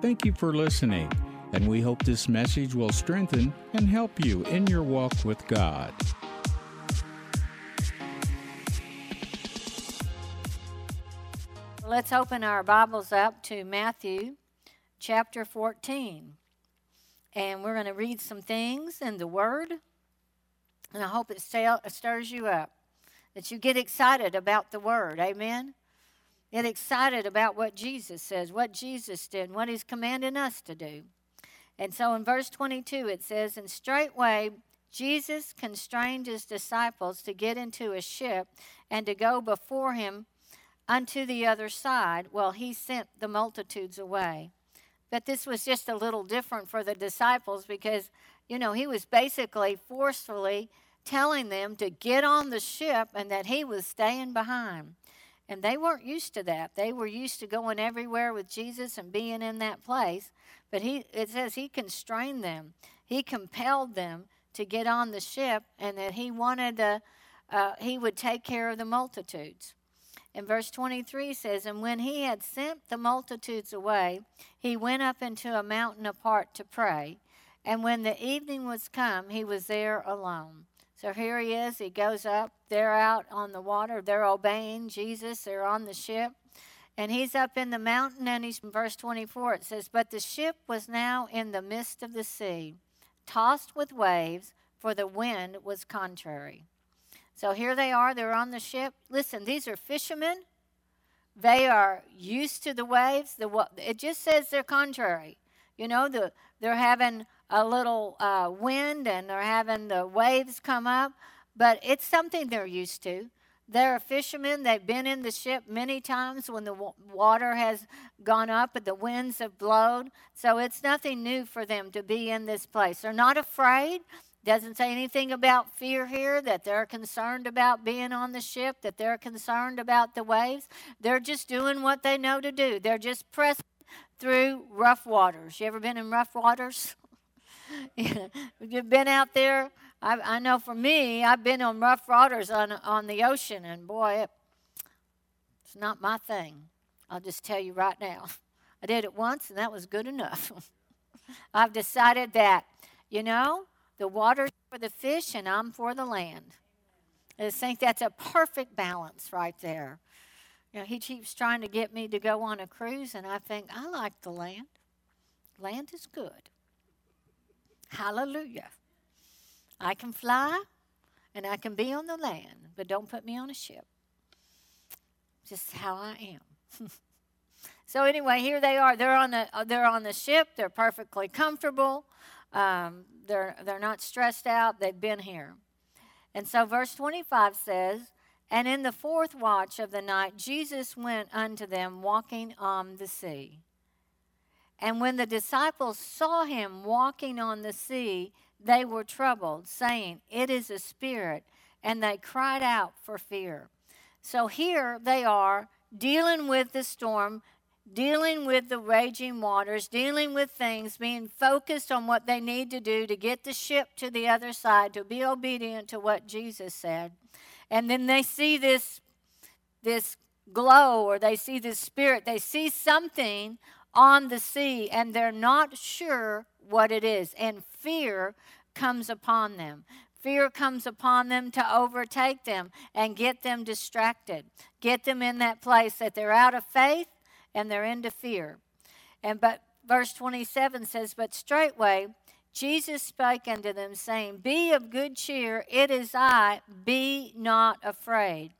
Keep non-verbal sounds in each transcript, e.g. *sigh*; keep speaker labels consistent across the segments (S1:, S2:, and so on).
S1: Thank you for listening, and we hope this message will strengthen and help you in your walk with God.
S2: Let's open our Bibles up to Matthew chapter 14. And we're going to read some things in the Word. And I hope it stirs you up, that you get excited about the Word. Amen? Get excited about what Jesus says, what Jesus did, what He's commanding us to do. And so in verse 22, it says, And straightway Jesus constrained his disciples to get into a ship and to go before him unto the other side while he sent the multitudes away. But this was just a little different for the disciples because, you know, he was basically forcefully telling them to get on the ship and that he was staying behind. And they weren't used to that. They were used to going everywhere with Jesus and being in that place. But he, it says he constrained them, he compelled them to get on the ship, and that he wanted to, uh, he would take care of the multitudes. And verse 23 says, And when he had sent the multitudes away, he went up into a mountain apart to pray. And when the evening was come, he was there alone. So here he is. He goes up. They're out on the water. They're obeying Jesus. They're on the ship. And he's up in the mountain, and he's in verse 24. It says, But the ship was now in the midst of the sea, tossed with waves, for the wind was contrary. So here they are. They're on the ship. Listen, these are fishermen. They are used to the waves. The, it just says they're contrary. You know, the, they're having a little uh, wind and they're having the waves come up, but it's something they're used to. They're fishermen. They've been in the ship many times when the water has gone up and the winds have blown. So it's nothing new for them to be in this place. They're not afraid. Doesn't say anything about fear here, that they're concerned about being on the ship, that they're concerned about the waves. They're just doing what they know to do. They're just pressing through rough waters. You ever been in rough waters? *laughs* You've been out there. I, I, know for me, I've been on rough waters on, on the ocean, and boy, it, it's not my thing. I'll just tell you right now. I did it once, and that was good enough. *laughs* I've decided that, you know, the water's for the fish, and I'm for the land. I just think that's a perfect balance right there. You know, he keeps trying to get me to go on a cruise, and I think, I like the land. Land is good. Hallelujah. I can fly and I can be on the land, but don't put me on a ship. Just how I am. *laughs* so anyway, here they are. They're on the uh, they're on the ship. They're perfectly comfortable. Um, they're they're not stressed out. They've been here. And so verse 25 says, And in the fourth watch of the night Jesus went unto them walking on the sea. And when the disciples saw him walking on the sea, they were troubled, saying, It is a spirit. And they cried out for fear. So here they are dealing with the storm, dealing with the raging waters, dealing with things, being focused on what they need to do to get the ship to the other side, to be obedient to what Jesus said. And then they see this, this glow or they see this spirit, they see something on the sea and they're not sure what it is. And fear comes upon them. Fear comes upon them to overtake them and get them distracted, get them in that place that they're out of faith and they're into fear. And but verse 27 says, But straightway Jesus spake unto them, saying, Be of good cheer, it is I, be not afraid.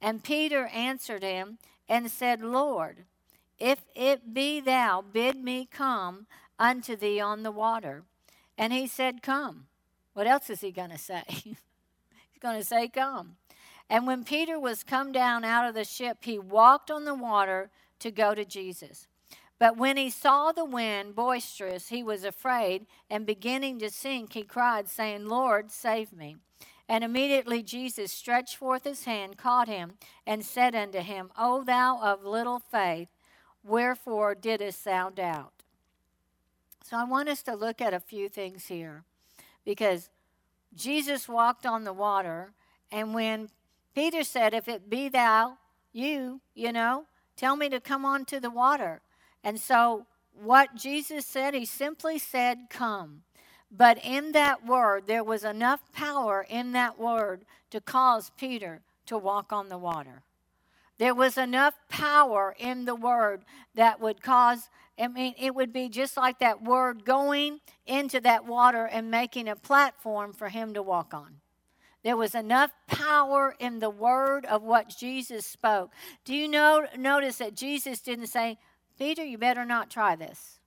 S2: And Peter answered him and said, Lord, if it be thou, bid me come unto thee on the water. And he said, Come. What else is he going to say? *laughs* He's going to say, Come. And when Peter was come down out of the ship, he walked on the water to go to Jesus. But when he saw the wind boisterous, he was afraid, and beginning to sink, he cried, saying, Lord, save me. And immediately Jesus stretched forth his hand, caught him, and said unto him, O thou of little faith, Wherefore didst thou out? So I want us to look at a few things here because Jesus walked on the water, and when Peter said, If it be thou, you, you know, tell me to come on to the water. And so what Jesus said, he simply said, Come. But in that word, there was enough power in that word to cause Peter to walk on the water. There was enough power in the word that would cause, I mean, it would be just like that word going into that water and making a platform for him to walk on. There was enough power in the word of what Jesus spoke. Do you know, notice that Jesus didn't say, Peter, you better not try this.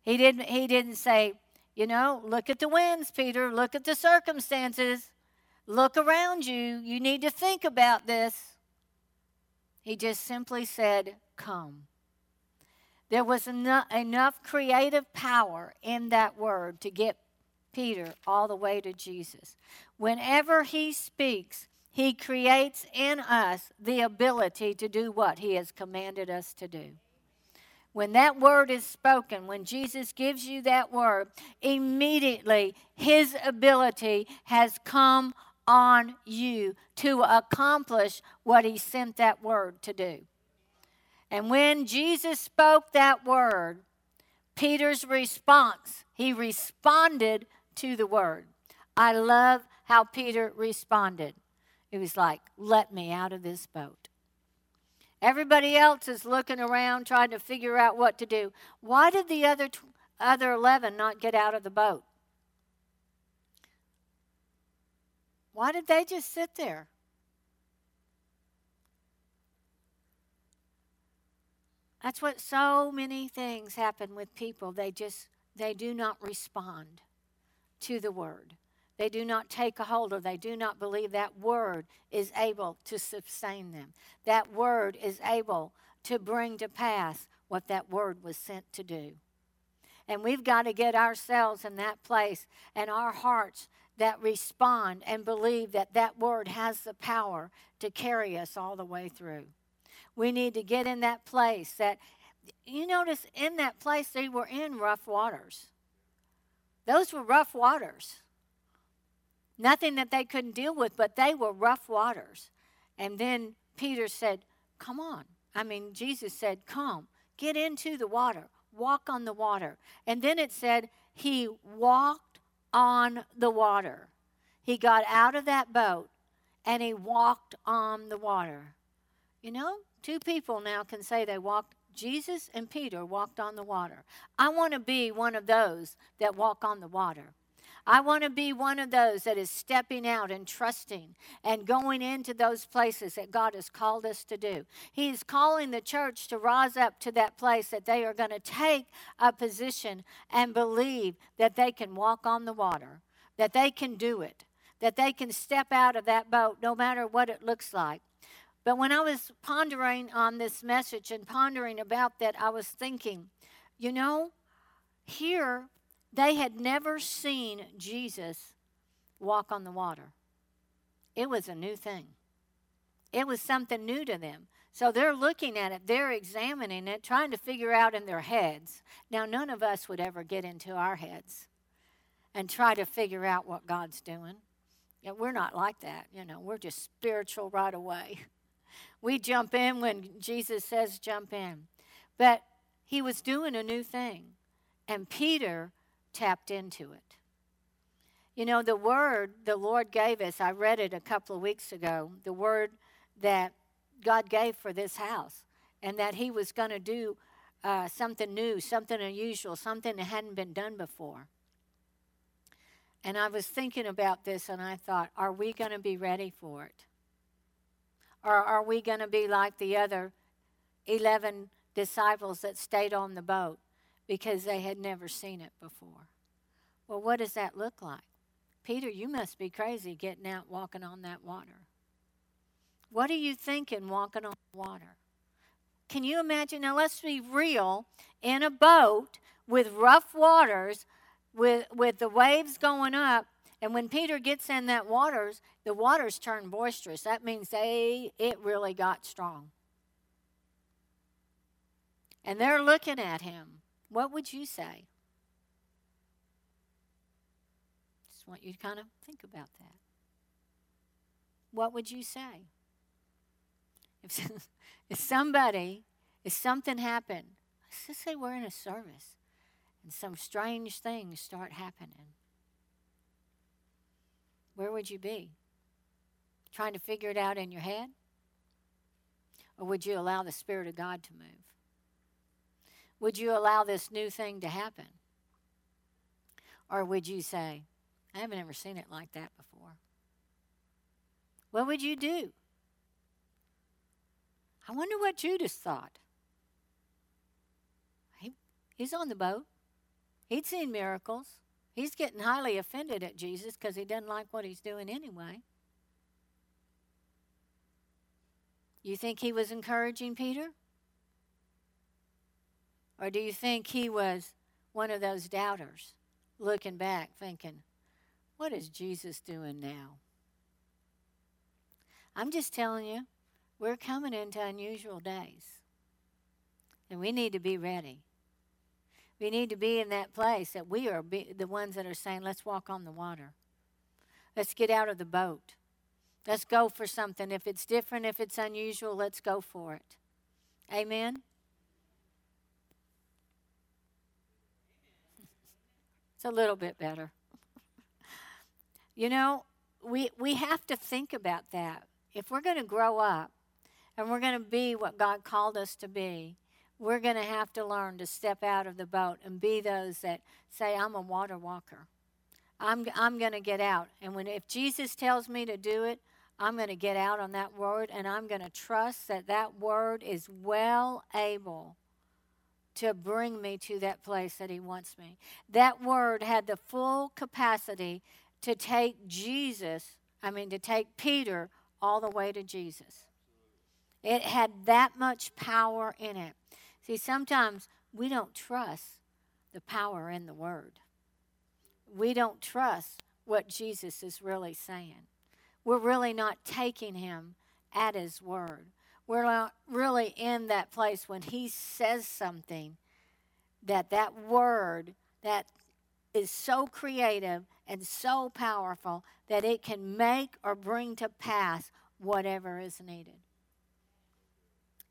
S2: He didn't, he didn't say, you know, look at the winds, Peter. Look at the circumstances. Look around you. You need to think about this. He just simply said, Come. There was enough, enough creative power in that word to get Peter all the way to Jesus. Whenever he speaks, he creates in us the ability to do what he has commanded us to do. When that word is spoken, when Jesus gives you that word, immediately his ability has come on you to accomplish what he sent that word to do. And when Jesus spoke that word, Peter's response, he responded to the word. I love how Peter responded. It was like, let me out of this boat. Everybody else is looking around trying to figure out what to do. Why did the other, other 11 not get out of the boat? Why did they just sit there? That's what so many things happen with people. They just they do not respond to the word. They do not take a hold of, they do not believe that word is able to sustain them. That word is able to bring to pass what that word was sent to do. And we've got to get ourselves in that place and our hearts that respond and believe that that word has the power to carry us all the way through. We need to get in that place that, you notice in that place they were in rough waters. Those were rough waters. Nothing that they couldn't deal with, but they were rough waters. And then Peter said, Come on. I mean, Jesus said, Come, get into the water, walk on the water. And then it said, He walked on the water. He got out of that boat and he walked on the water. You know, two people now can say they walked, Jesus and Peter walked on the water. I want to be one of those that walk on the water. I want to be one of those that is stepping out and trusting and going into those places that God has called us to do. He's calling the church to rise up to that place that they are going to take a position and believe that they can walk on the water, that they can do it, that they can step out of that boat no matter what it looks like. But when I was pondering on this message and pondering about that, I was thinking, you know, here they had never seen Jesus walk on the water. It was a new thing, it was something new to them. So they're looking at it, they're examining it, trying to figure out in their heads. Now, none of us would ever get into our heads and try to figure out what God's doing. Yeah, we're not like that. You know, we're just spiritual right away. *laughs* We jump in when Jesus says jump in. But he was doing a new thing. And Peter tapped into it. You know, the word the Lord gave us, I read it a couple of weeks ago, the word that God gave for this house, and that He was going to do uh, something new, something unusual, something that hadn't been done before. And I was thinking about this, and I thought, are we going to be ready for it? Or are we going to be like the other 11 disciples that stayed on the boat? Because they had never seen it before. Well, what does that look like? Peter, you must be crazy getting out walking on that water. What are you thinking walking on water? Can you imagine? Now, let's be real. In a boat with rough waters, with, with the waves going up, and when Peter gets in that waters, the waters turn boisterous. That means they it really got strong. And they're looking at him. What would you say? Just want you to kind of think about that. What would you say? If, *laughs* if somebody, if something happened, Let's just say we're in a service and some strange things start happening. Where would you be? Trying to figure it out in your head? Or would you allow the Spirit of God to move? Would you allow this new thing to happen? Or would you say, I haven't ever seen it like that before? What would you do? I wonder what Judas thought. He, he's on the boat. He'd seen miracles. He's getting highly offended at Jesus because he doesn't like what he's doing anyway. You think he was encouraging Peter? Or do you think he was one of those doubters looking back thinking, what is Jesus doing now? I'm just telling you, we're coming into unusual days. And we need to be ready. We need to be in that place that we are the ones that are saying, let's walk on the water. Let's get out of the boat. Let's go for something. If it's different, if it's unusual, let's go for it. Amen? It's a little bit better. you know, we, we have to think about that. If we're going to grow up and we're going to be what God called us to be, we're going to have to learn to step out of the boat and be those that say, I'm a water walker. I'm, I'm going to get out. And when, if Jesus tells me to do it, I'm going to get out on that word and I'm going to trust that that word is well able to bring me to that place that He wants me. That word had the full capacity to take Jesus, I mean, to take Peter all the way to Jesus. It had that much power in it. See, sometimes we don't trust the power in the Word. We don't trust what Jesus is really saying. We're really not taking Him at His Word. We're not really in that place when He says something that that Word that is so creative and so powerful that it can make or bring to pass whatever is needed.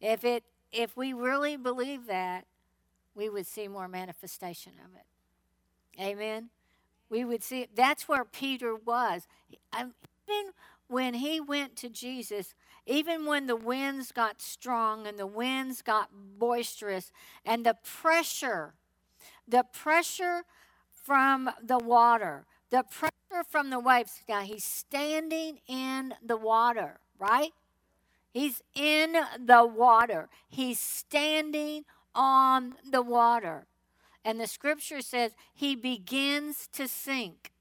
S2: If it if we really believe that, we would see more manifestation of it. Amen. We would see that's where Peter was. Even when he went to Jesus, even when the winds got strong and the winds got boisterous and the pressure, the pressure from the water, the pressure from the waves. Now he's standing in the water, right? He's in the water. He's standing on the water. And the scripture says he begins to sink.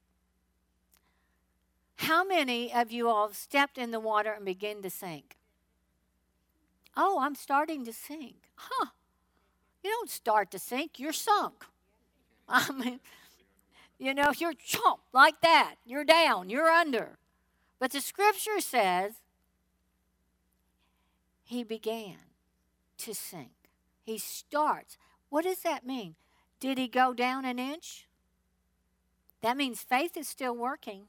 S2: How many of you all stepped in the water and begin to sink? Oh, I'm starting to sink. Huh. You don't start to sink, you're sunk. *laughs* I mean, you know, you're chomp like that. You're down, you're under. But the scripture says he began to sink. He starts. What does that mean? Did he go down an inch? That means faith is still working.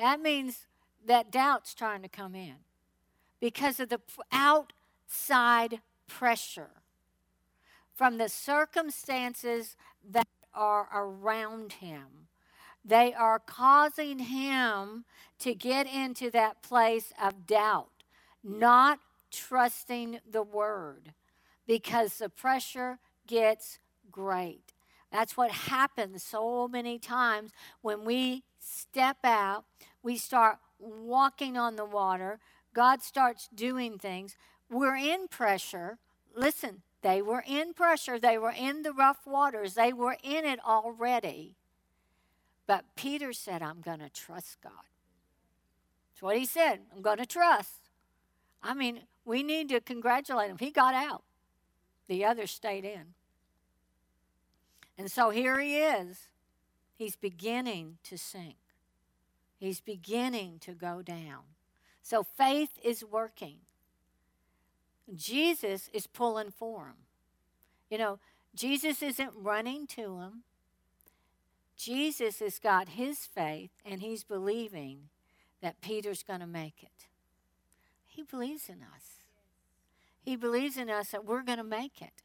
S2: That means that doubt's trying to come in because of the outside pressure from the circumstances that are around him. They are causing him to get into that place of doubt not trusting the word because the pressure gets great. That's what happens so many times when we step out, we start walking on the water, God starts doing things. We're in pressure. Listen, they were in pressure, they were in the rough waters, they were in it already. But Peter said, I'm going to trust God. That's what he said. I'm going to trust. I mean, we need to congratulate him. He got out, the others stayed in. And so here he is. He's beginning to sink, he's beginning to go down. So faith is working. Jesus is pulling for him. You know, Jesus isn't running to him. Jesus has got his faith and he's believing that Peter's going to make it. He believes in us. He believes in us that we're going to make it.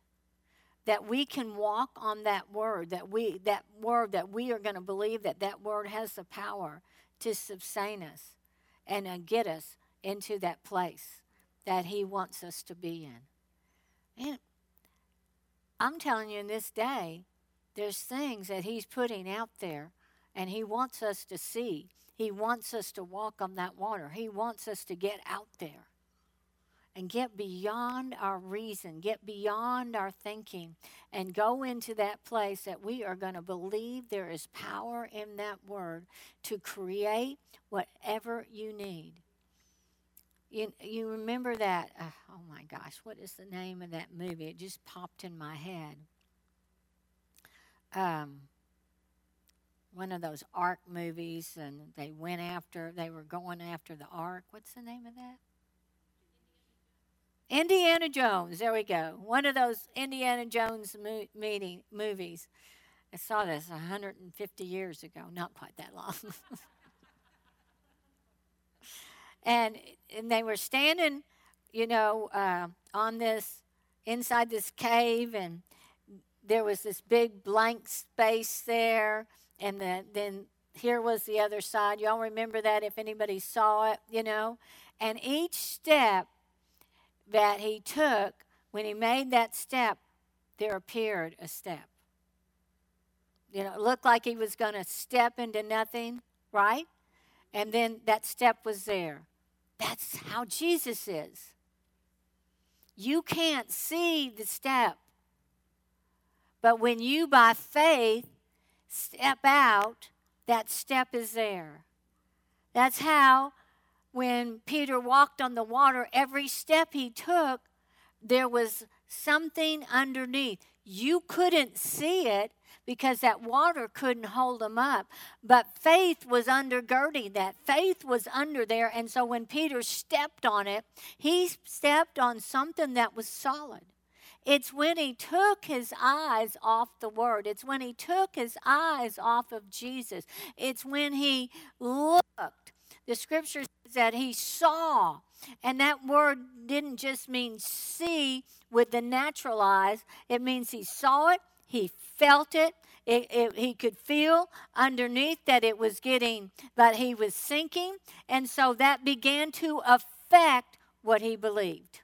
S2: that we can walk on that word that we that word that we are going to believe that that word has the power to sustain us and uh, get us into that place that he wants us to be in. And i'm telling you in this day there's things that he's putting out there and he wants us to see. He wants us to walk on that water. He wants us to get out there and get beyond our reason, get beyond our thinking, and go into that place that we are going to believe there is power in that word to create whatever you need. You, you remember that? Uh, oh my gosh, what is the name of that movie? It just popped in my head. Um, one of those ark movies, and they went after, they were going after the ark. What's the name of that? Indiana Jones, there we go. One of those Indiana Jones mo- meeting, movies. I saw this 150 years ago, not quite that long. *laughs* and and they were standing, you know, uh, on this inside this cave, and there was this big blank space there, and the, then here was the other side. Y'all remember that if anybody saw it, you know? And each step that he took, when he made that step, there appeared a step. You know, it looked like he was going to step into nothing, right? And then that step was there. That's how Jesus is. You can't see the step. But when you, by faith, step out, that step is there. That's how when Peter walked on the water, every step he took, there was something underneath. You couldn't see it because that water couldn't hold him up. But faith was undergirding that. Faith was under there. And so when Peter stepped on it, he stepped on something that was solid. It's when he took his eyes off the word. It's when he took his eyes off of Jesus. It's when he looked. The scripture says that he saw. And that word didn't just mean see with the natural eyes, it means he saw it, he felt it, it, it, he could feel underneath that it was getting, that he was sinking. And so that began to affect what he believed.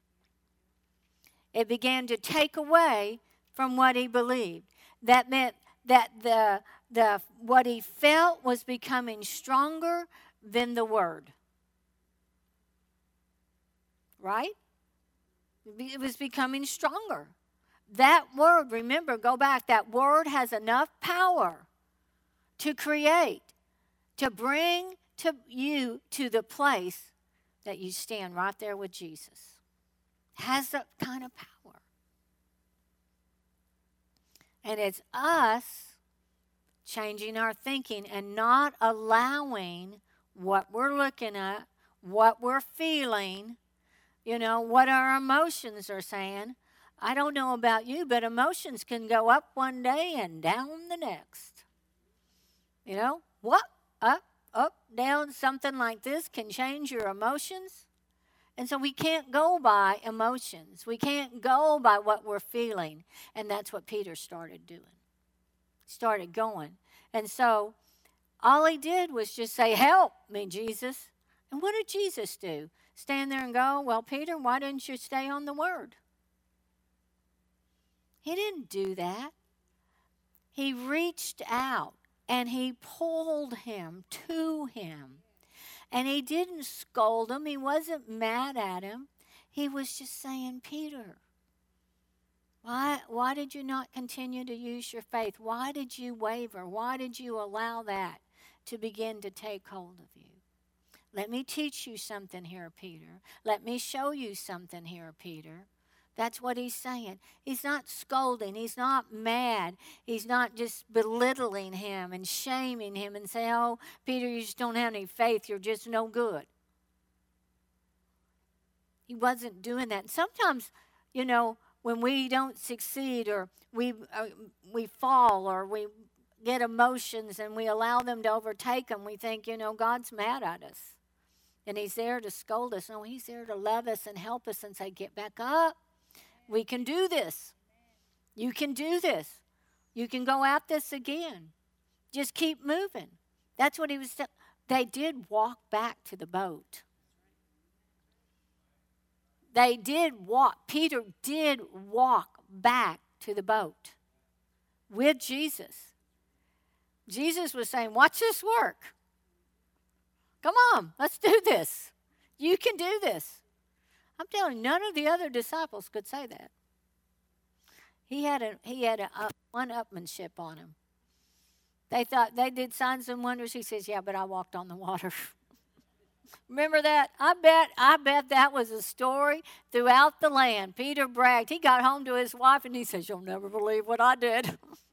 S2: It began to take away from what he believed. That meant that the, the, what he felt was becoming stronger than the word right? It was becoming stronger. That word, remember, go back, that word has enough power to create, to bring to you to the place that you stand right there with Jesus. Has that kind of power. And it's us changing our thinking and not allowing what we're looking at, what we're feeling, you know, what our emotions are saying. I don't know about you, but emotions can go up one day and down the next. You know, what? Up, up, down, something like this can change your emotions. And so we can't go by emotions. We can't go by what we're feeling. And that's what Peter started doing. Started going. And so all he did was just say, Help me, Jesus. And what did Jesus do? stand there and go, Well, Peter, why didn't you stay on the word? He didn't do that. He reached out and he pulled him to him. And he didn't scold him, he wasn't mad at him. He was just saying, Peter, why, why did you not continue to use your faith? Why did you waver? Why did you allow that to begin to take hold of you? Let me teach you something here, Peter. Let me show you something here, Peter. That's what he's saying. He's not scolding. He's not mad. He's not just belittling him and shaming him and saying, Oh, Peter, you just don't have any faith. You're just no good. He wasn't doing that. Sometimes, you know, when we don't succeed or we, uh, we fall or we get emotions and we allow them to overtake them, we think, you know, God's mad at us. And he's there to scold us. No, he's there to love us and help us and say, Get back up. We can do this. You can do this. You can go at this again. Just keep moving. That's what he was saying. They did walk back to the boat. They did walk. Peter did walk back to the boat with Jesus. Jesus was saying, Watch this work. Come on, let's do this. You can do this. I'm telling you, none of the other disciples could say that. He had a he had a, a one-upmanship on him. They thought they did signs and wonders. He says, "Yeah, but I walked on the water." *laughs* Remember that? I bet I bet that was a story throughout the land. Peter bragged. He got home to his wife and he says, "You'll never believe what I did. *laughs*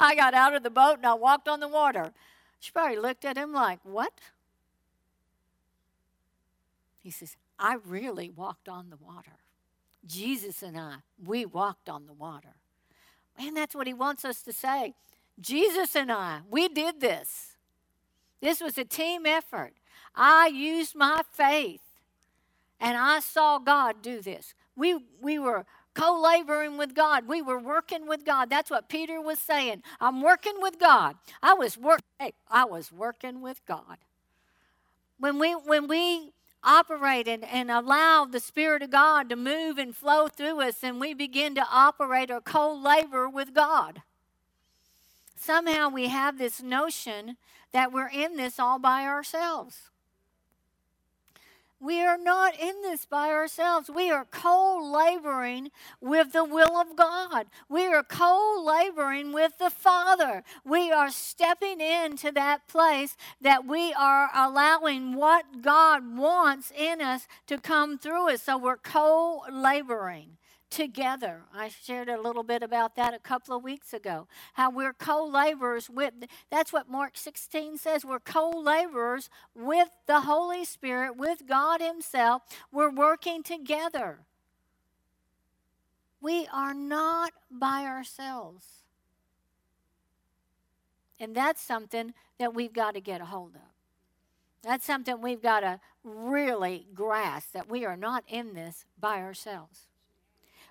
S2: I got out of the boat and I walked on the water." She probably looked at him like, "What?" He says, "I really walked on the water." Jesus and I, we walked on the water. And that's what he wants us to say. Jesus and I, we did this. This was a team effort. I used my faith and I saw God do this. We, we were co laboring with God. We were working with God. That's what Peter was saying. I'm working with God. I was work hey, I was working with God. When we when we operate and, and allow the Spirit of God to move and flow through us, and we begin to operate or co labor with God. Somehow we have this notion that we're in this all by ourselves. We are not in this by ourselves. We are co laboring with the will of God. We are co laboring with the Father. We are stepping into that place that we are allowing what God wants in us to come through us. So we're co laboring together. I shared a little bit about that a couple of weeks ago. How we're co laborers with, that's what Mark 16 says. We're co laborers with the Holy Spirit, with God Himself. We're working together. We are not by ourselves. And that's something that we've got to get a hold of. That's something we've got to really grasp that we are not in this by ourselves.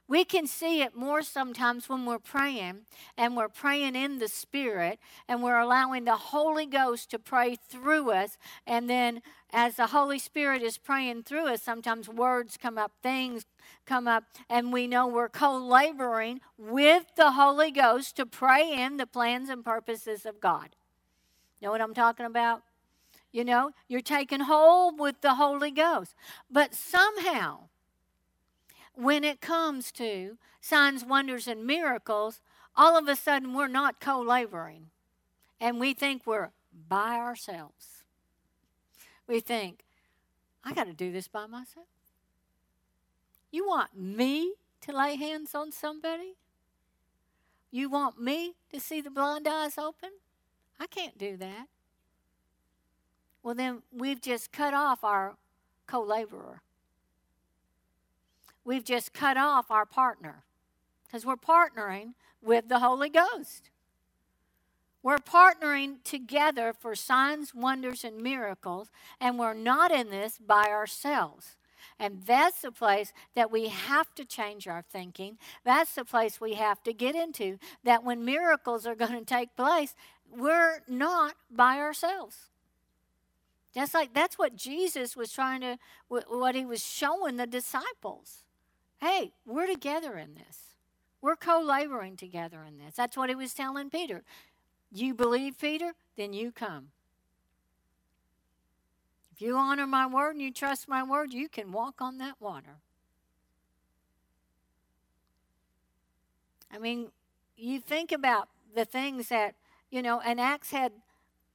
S2: We can see it more sometimes when we're praying and we're praying in the Spirit and we're allowing the Holy Ghost to pray through us. And then, as the Holy Spirit is praying through us, sometimes words come up, things come up, and we know we're co laboring with the Holy Ghost to pray in the plans and purposes of God. Know what I'm talking about? You know, you're taking hold with the Holy Ghost. But somehow, when it comes to signs, wonders, and miracles, all of a sudden we're not co laboring. And we think we're by ourselves. We think, I got to do this by myself. You want me to lay hands on somebody? You want me to see the blind eyes open? I can't do that. Well, then we've just cut off our co laborer we've just cut off our partner because we're partnering with the Holy Ghost. We're partnering together for signs, wonders, and miracles, and we're not in this by ourselves. And that's the place that we have to change our thinking. That's the place we have to get into. That when miracles are going to take place, we're not by ourselves. Just like that's what Jesus was trying to, what he was showing the disciples. Hey, we're together in this. We're co laboring together in this. That's what he was telling Peter. You believe, Peter? Then you come. If you honor my word and you trust my word, you can walk on that water. I mean, you think about the things that, you know, an axe had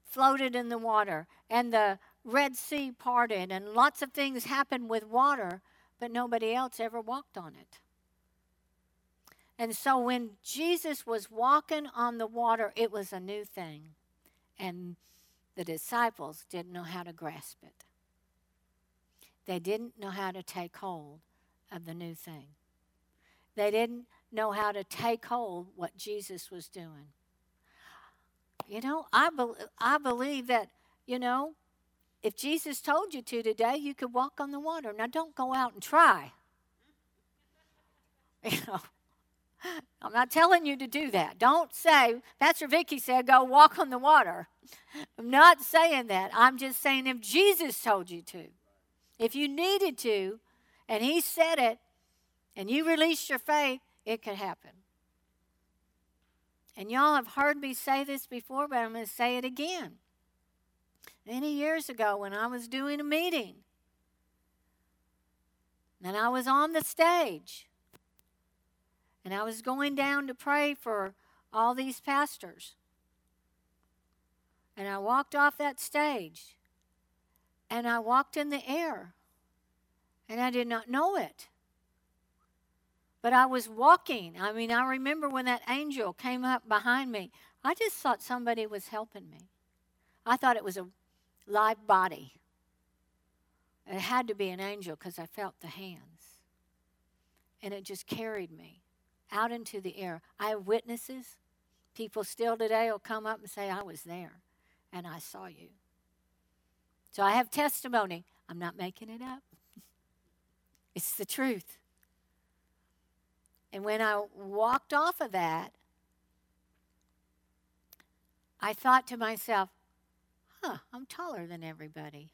S2: floated in the water and the Red Sea parted and lots of things happened with water but nobody else ever walked on it. And so when Jesus was walking on the water, it was a new thing. And the disciples didn't know how to grasp it. They didn't know how to take hold of the new thing. They didn't know how to take hold what Jesus was doing. You know, I, be- I believe that, you know, if Jesus told you to today, you could walk on the water. Now, don't go out and try. *laughs* You know, I'm not telling you to do that. Don't say, Pastor Vicky said, go walk on the water. I'm not saying that. I'm just saying if Jesus told you to, if you needed to, and He said it, and you released your faith, it could happen. And y'all have heard me say this before, but I'm going to say it again. Many years ago, when I was doing a meeting, and I was on the stage, and I was going down to pray for all these pastors. And I walked off that stage, and I walked in the air, and I did not know it. But I was walking. I mean, I remember when that angel came up behind me. I just thought somebody was helping me. I thought it was a live body. It had to be an angel because I felt the hands. And it just carried me out into the air. I have witnesses. People still today will come up and say, I was there and I saw you. So I have testimony. I'm not making it up, *laughs* it's the truth. And when I walked off of that, I thought to myself, huh, I'm taller than everybody.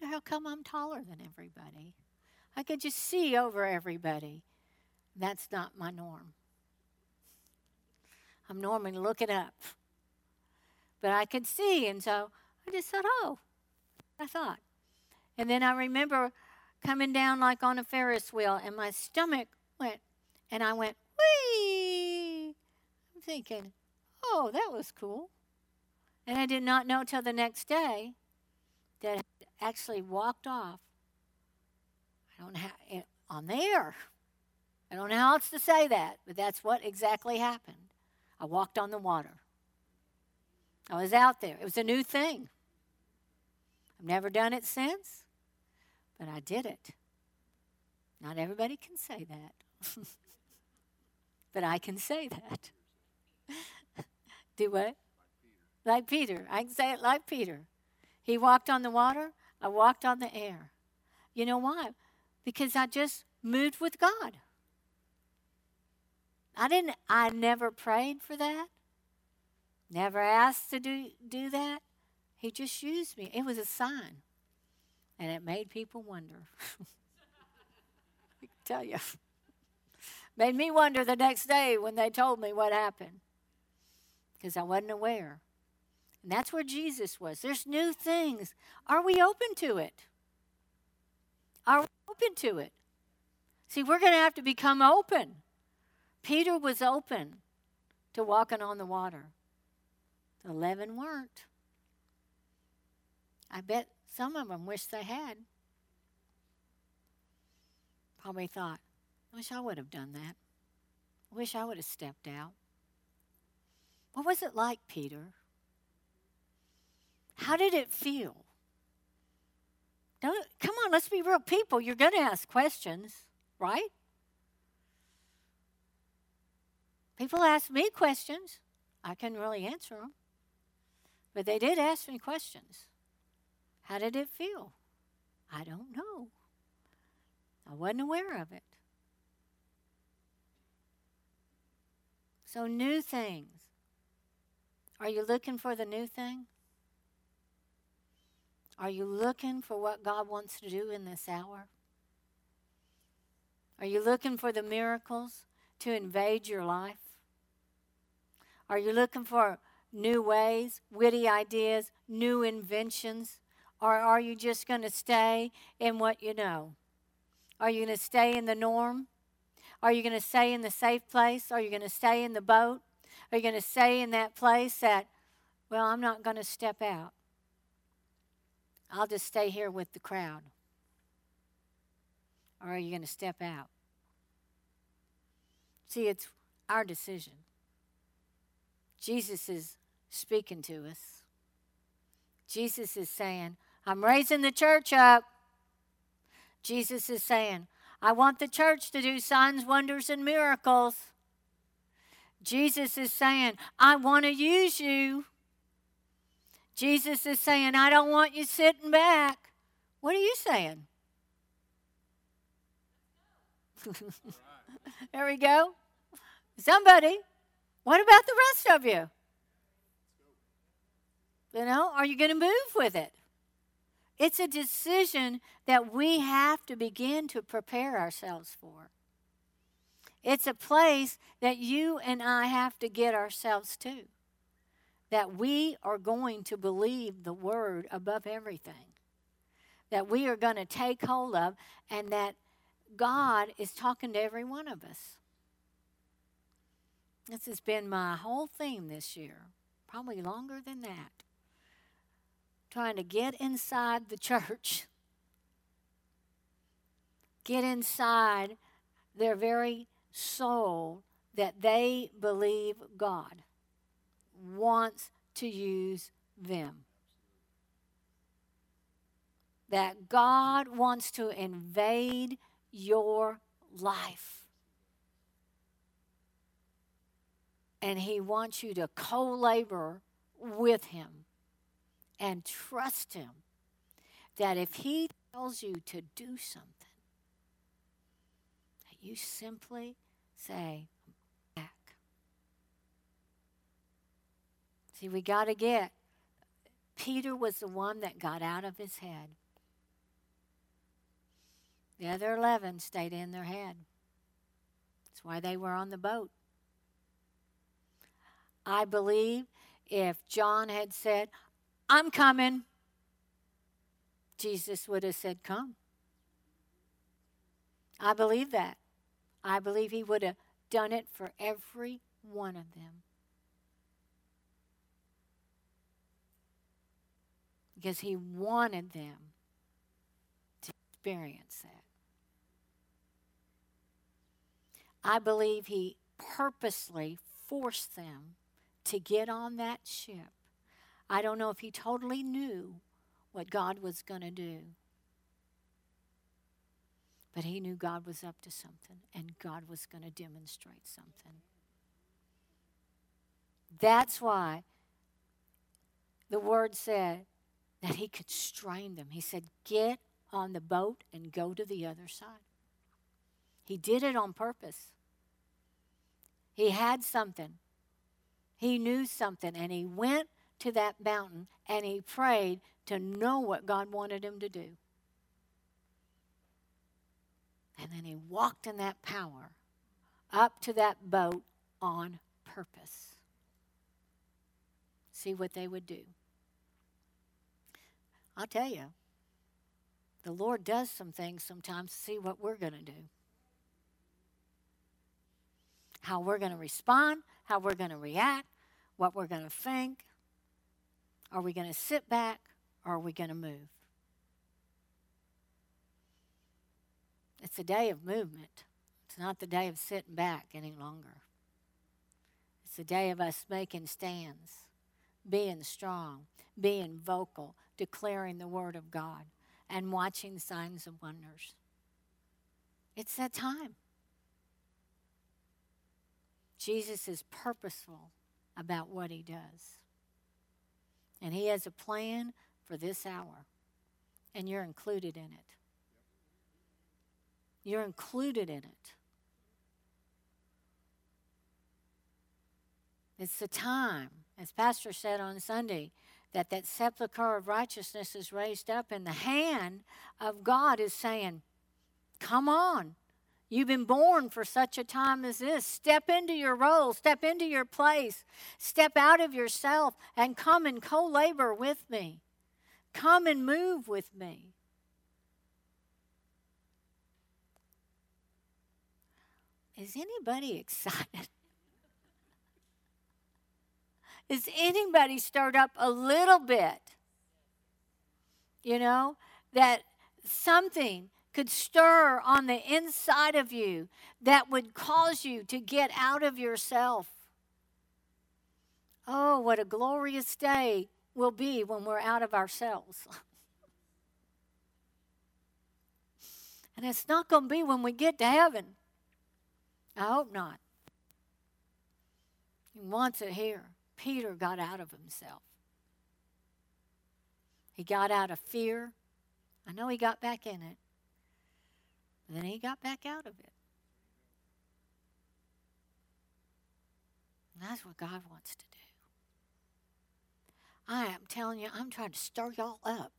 S2: How come I'm taller than everybody? I could just see over everybody. That's not my norm. I'm normally looking up. But I could see, and so I just thought, oh, I thought. And then I remember coming down like on a Ferris wheel, and my stomach went, and I went, whee! I'm thinking, oh, that was cool. And I did not know till the next day that I actually walked off. I don't have eh, it on the air. I don't know how else to say that, but that's what exactly happened. I walked on the water. I was out there. It was a new thing. I've never done it since, but I did it. Not everybody can say that. *laughs* but I can say that. *laughs* Do what? Like Peter. I can say it like Peter. He walked on the water, I walked on the air. You know why? Because I just moved with God. I didn't I never prayed for that. Never asked to do do that. He just used me. It was a sign. And it made people wonder. *laughs* I can tell you. Made me wonder the next day when they told me what happened. Because I wasn't aware. And that's where Jesus was. There's new things. Are we open to it? Are we open to it? See, we're going to have to become open. Peter was open to walking on the water. The eleven weren't. I bet some of them wish they had. Probably thought, I wish I would have done that. I Wish I would have stepped out. What was it like, Peter? How did it feel? Don't, come on, let's be real people. You're going to ask questions, right? People ask me questions. I can really answer them. But they did ask me questions. How did it feel? I don't know. I wasn't aware of it. So, new things. Are you looking for the new thing? Are you looking for what God wants to do in this hour? Are you looking for the miracles to invade your life? Are you looking for new ways, witty ideas, new inventions? Or are you just going to stay in what you know? Are you going to stay in the norm? Are you going to stay in the safe place? Are you going to stay in the boat? Are you going to stay in that place that, well, I'm not going to step out? I'll just stay here with the crowd? Or are you going to step out? See, it's our decision. Jesus is speaking to us. Jesus is saying, I'm raising the church up. Jesus is saying, I want the church to do signs, wonders, and miracles. Jesus is saying, I want to use you. Jesus is saying, I don't want you sitting back. What are you saying? *laughs* there we go. Somebody. What about the rest of you? You know, are you going to move with it? It's a decision that we have to begin to prepare ourselves for. It's a place that you and I have to get ourselves to. That we are going to believe the word above everything. That we are going to take hold of, and that God is talking to every one of us. This has been my whole theme this year, probably longer than that. Trying to get inside the church, get inside their very soul that they believe God wants to use them. That God wants to invade your life. And He wants you to co labor with Him and trust Him that if He tells you to do something, that you simply say, back. See, we got to get. Peter was the one that got out of his head. The other 11 stayed in their head. That's why they were on the boat. I believe if John had said, I'm coming, Jesus would have said, Come. I believe that. I believe he would have done it for every one of them. Because he wanted them to experience that. I believe he purposely forced them to get on that ship. I don't know if he totally knew what God was going to do. But he knew God was up to something and God was going to demonstrate something. That's why the word said that he could strain them. He said, Get on the boat and go to the other side. He did it on purpose. He had something, he knew something, and he went to that mountain and he prayed to know what God wanted him to do. And then he walked in that power up to that boat on purpose. See what they would do. I'll tell you, the Lord does some things sometimes to see what we're going to do. How we're going to respond, how we're going to react, what we're going to think. Are we going to sit back or are we going to move? It's a day of movement. It's not the day of sitting back any longer. It's a day of us making stands, being strong, being vocal, declaring the Word of God, and watching signs and wonders. It's that time. Jesus is purposeful about what he does. And he has a plan for this hour, and you're included in it. You're included in it. It's the time, as Pastor said on Sunday, that that sceptre of righteousness is raised up, and the hand of God is saying, Come on. You've been born for such a time as this. Step into your role, step into your place, step out of yourself, and come and co labor with me. Come and move with me. Is anybody *laughs* excited? Is anybody stirred up a little bit? You know, that something could stir on the inside of you that would cause you to get out of yourself. Oh, what a glorious day will be when we're out of ourselves. *laughs* and it's not going to be when we get to heaven. I hope not. He wants it here. Peter got out of himself. He got out of fear. I know he got back in it, then he got back out of it. And that's what God wants to do. I am telling you, I'm trying to stir y'all up.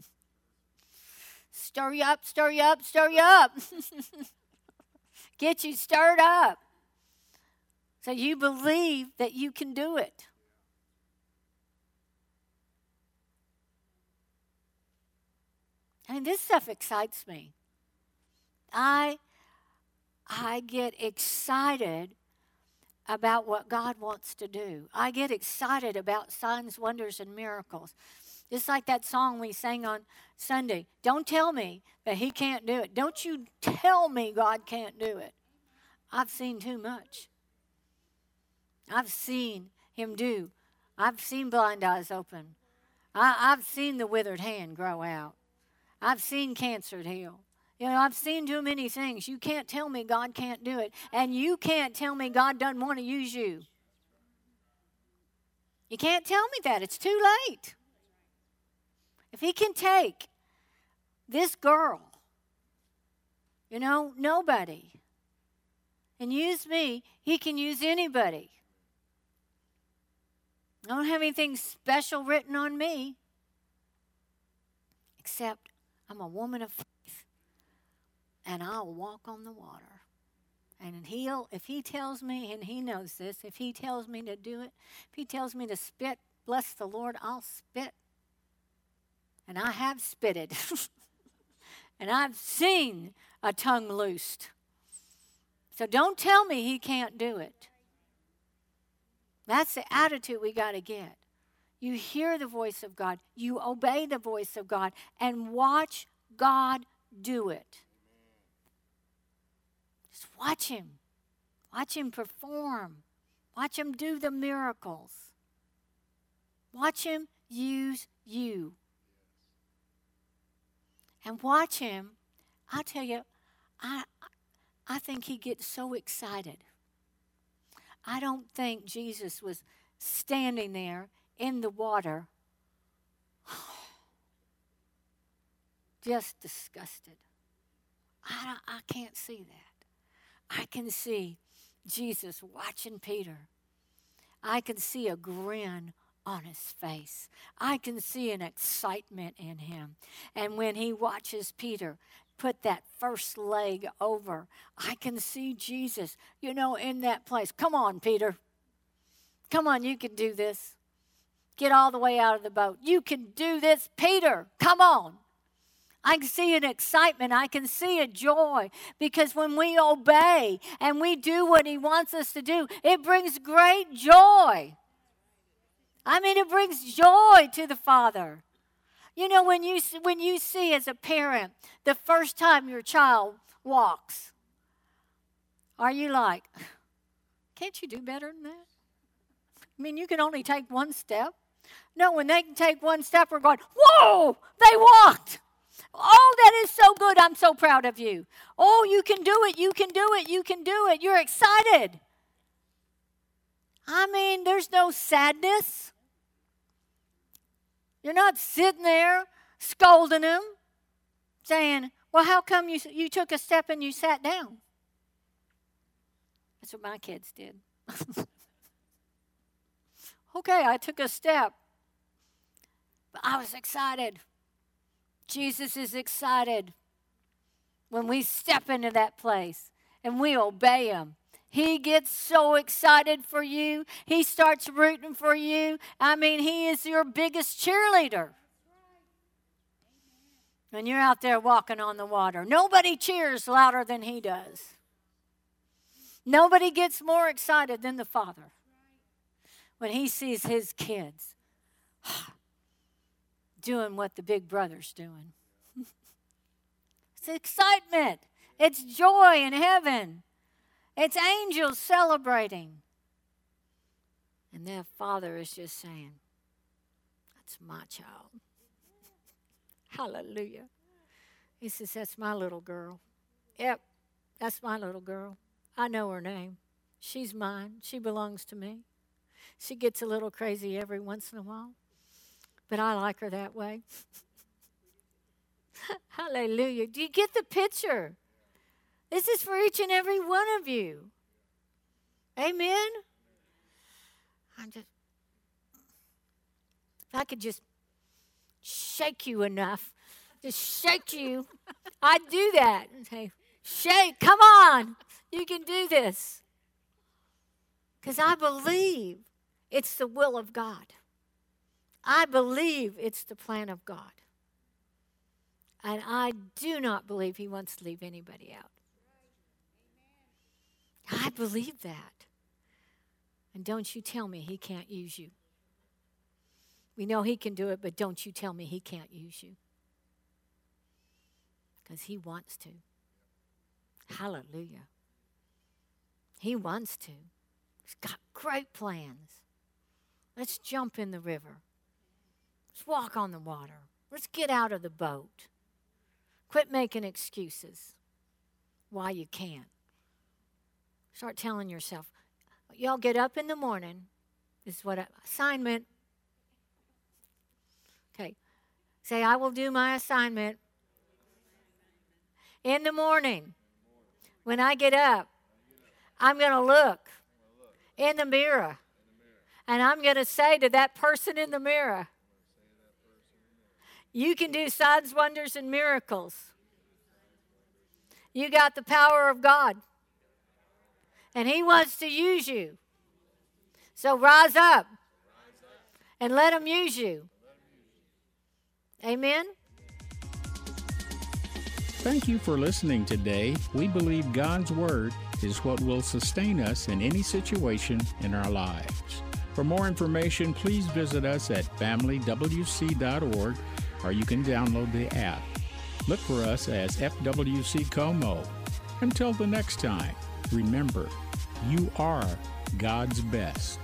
S2: *laughs* stir you up, stir you up, stir you up. *laughs* Get you stirred up. So you believe that you can do it. I mean, this stuff excites me. I I get excited about what God wants to do. I get excited about signs, wonders, and miracles. Just like that song we sang on Sunday. Don't tell me that He can't do it. Don't you tell me God can't do it. I've seen too much. I've seen Him do. I've seen blind eyes open. I, have seen the withered hand grow out. I've seen cancer heal. You know, I've seen too many things. You can't tell me God can't do it. And you can't tell me God doesn't want to use you. You can't tell me that. It's too late. If He can take this girl, you know, nobody, and use me, He can use anybody. I don't have anything special written on me, except I'm a woman of faith, and I'll walk on the water. And he'll, if he tells me, and he knows this, if he tells me to do it, if he tells me to spit, bless the Lord, I'll spit. And I have spitted. *laughs* and I've seen a tongue loosed. So don't tell me he can't do it. That's the attitude we got to get. You hear the voice of God, you obey the voice of God, and watch God do it. Just watch him. Watch him perform. Watch him do the miracles. Watch him use you. And watch him. I'll tell you, I, I think he gets so excited. I don't think Jesus was standing there in the water *sighs* just disgusted. I, I can't see that. I can see Jesus watching Peter. I can see a grin on his face. I can see an excitement in him. And when he watches Peter put that first leg over, I can see Jesus, you know, in that place. Come on, Peter. Come on, you can do this. Get all the way out of the boat. You can do this, Peter. Come on. I can see an excitement. I can see a joy because when we obey and we do what He wants us to do, it brings great joy. I mean, it brings joy to the Father. You know, when you, when you see as a parent the first time your child walks, are you like, *sighs* can't you do better than that? I mean, you can only take one step. No, when they can take one step, we're going, whoa, they walked. Oh, that is so good. I'm so proud of you. Oh, you can do it. You can do it. You can do it. You're excited. I mean, there's no sadness. You're not sitting there scolding them, saying, Well, how come you, you took a step and you sat down? That's what my kids did. *laughs* okay, I took a step, but I was excited. Jesus is excited when we step into that place and we obey Him. He gets so excited for you. He starts rooting for you. I mean, He is your biggest cheerleader. When you're out there walking on the water, nobody cheers louder than He does. Nobody gets more excited than the Father when He sees His kids *sighs* doing what the big brother's doing. *laughs* it's excitement, it's joy in heaven, it's angels celebrating. And their father is just saying, That's my child. *laughs* Hallelujah. He says, That's my little girl. Yep, that's my little girl. I know her name. She's mine. She belongs to me. She gets a little crazy every once in a while but I like her that way. *laughs* Hallelujah. Do you get the picture? This is for each and every one of you. Amen. I'm just, if I could just shake you enough, just shake you, I'd do that and say, shake, come on, you can do this. Because I believe it's the will of God. I believe it's the plan of God. And I do not believe He wants to leave anybody out. I believe that. And don't you tell me He can't use you. We know He can do it, but don't you tell me He can't use you. Because He wants to. Hallelujah. He wants to. He's got great plans. Let's jump in the river. Let's walk on the water. Let's get out of the boat. Quit making excuses why you can't. Start telling yourself, y'all get up in the morning. This is what I, assignment. Okay. Say, I will do my assignment in the morning. When I get up, I'm going to look in the mirror and I'm going to say to that person in the mirror, You can do signs, wonders, and miracles. You got the power of God, and He wants to use you. So rise up and let Him use you. Amen.
S1: Thank you for listening today. We believe God's Word is what will sustain us in any situation in our lives. For more information, please visit us at familywc.org or you can download the app. Look for us as FWC Como. Until the next time, remember, you are God's best.